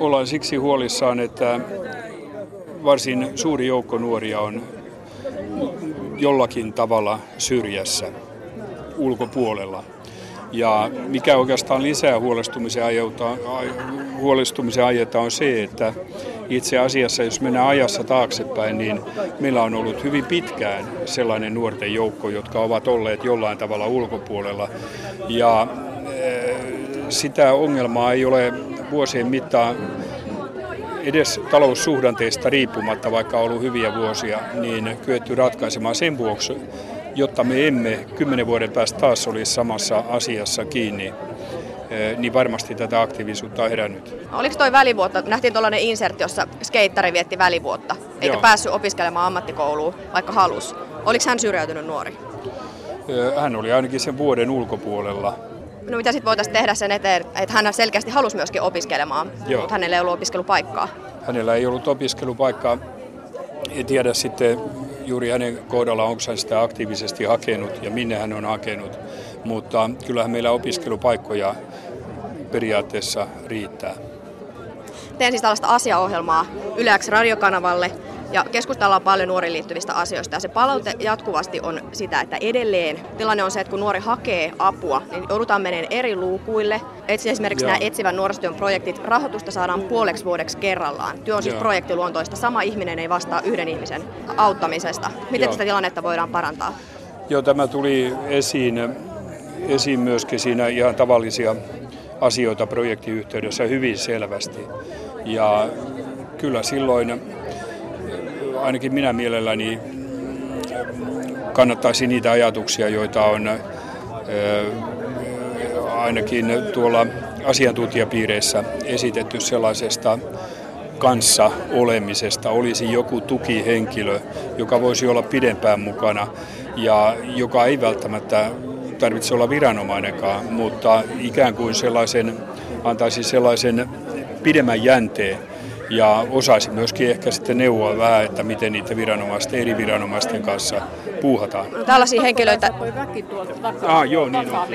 ollaan siksi huolissaan, että varsin suuri joukko nuoria on jollakin tavalla syrjässä ulkopuolella. Ja mikä oikeastaan lisää huolestumisen, aiheutta, huolestumisen aihetta on se, että itse asiassa jos mennään ajassa taaksepäin, niin meillä on ollut hyvin pitkään sellainen nuorten joukko, jotka ovat olleet jollain tavalla ulkopuolella. Ja sitä ongelmaa ei ole vuosien mittaan edes taloussuhdanteista riippumatta, vaikka on ollut hyviä vuosia, niin kyetty ratkaisemaan sen vuoksi, jotta me emme kymmenen vuoden päästä taas olisi samassa asiassa kiinni eh, niin varmasti tätä aktiivisuutta on herännyt. Oliko toi välivuotta, nähtiin tuollainen insertti, jossa skeittari vietti välivuotta, eikä Joo. päässyt opiskelemaan ammattikouluun, vaikka halus. Oliko hän syrjäytynyt nuori? Eh, hän oli ainakin sen vuoden ulkopuolella. No mitä sitten voitaisiin tehdä sen eteen, että hän selkeästi halusi myöskin opiskelemaan, Joo. mutta hänellä ei ollut opiskelupaikkaa? Hänellä ei ollut opiskelupaikkaa. En tiedä sitten juuri hänen kohdalla, onko hän sitä aktiivisesti hakenut ja minne hän on hakenut. Mutta kyllähän meillä opiskelupaikkoja periaatteessa riittää. Teen siis tällaista asiaohjelmaa Yleäksi radiokanavalle ja keskustellaan paljon nuoriin liittyvistä asioista ja se palaute jatkuvasti on sitä, että edelleen tilanne on se, että kun nuori hakee apua, niin joudutaan menemään eri luukuille. Esimerkiksi Joo. nämä etsivän nuorisotyön projektit, rahoitusta saadaan puoleksi vuodeksi kerrallaan. Työ on siis Joo. projektiluontoista, sama ihminen ei vastaa yhden ihmisen auttamisesta. Miten Joo. tästä tilannetta voidaan parantaa? Joo, tämä tuli esiin, esiin myöskin siinä ihan tavallisia asioita projektiyhteydessä hyvin selvästi. Ja kyllä silloin ainakin minä mielelläni kannattaisi niitä ajatuksia, joita on ainakin tuolla asiantuntijapiireissä esitetty sellaisesta kanssa olemisesta. Olisi joku tukihenkilö, joka voisi olla pidempään mukana ja joka ei välttämättä tarvitse olla viranomainenkaan, mutta ikään kuin sellaisen, antaisi sellaisen pidemmän jänteen ja osaisi myöskin ehkä sitten neuvoa vähän, että miten niitä viranomaisten, eri viranomaisten kanssa puuhataan. No, tällaisia henkilöitä... Ah, joo, niin on.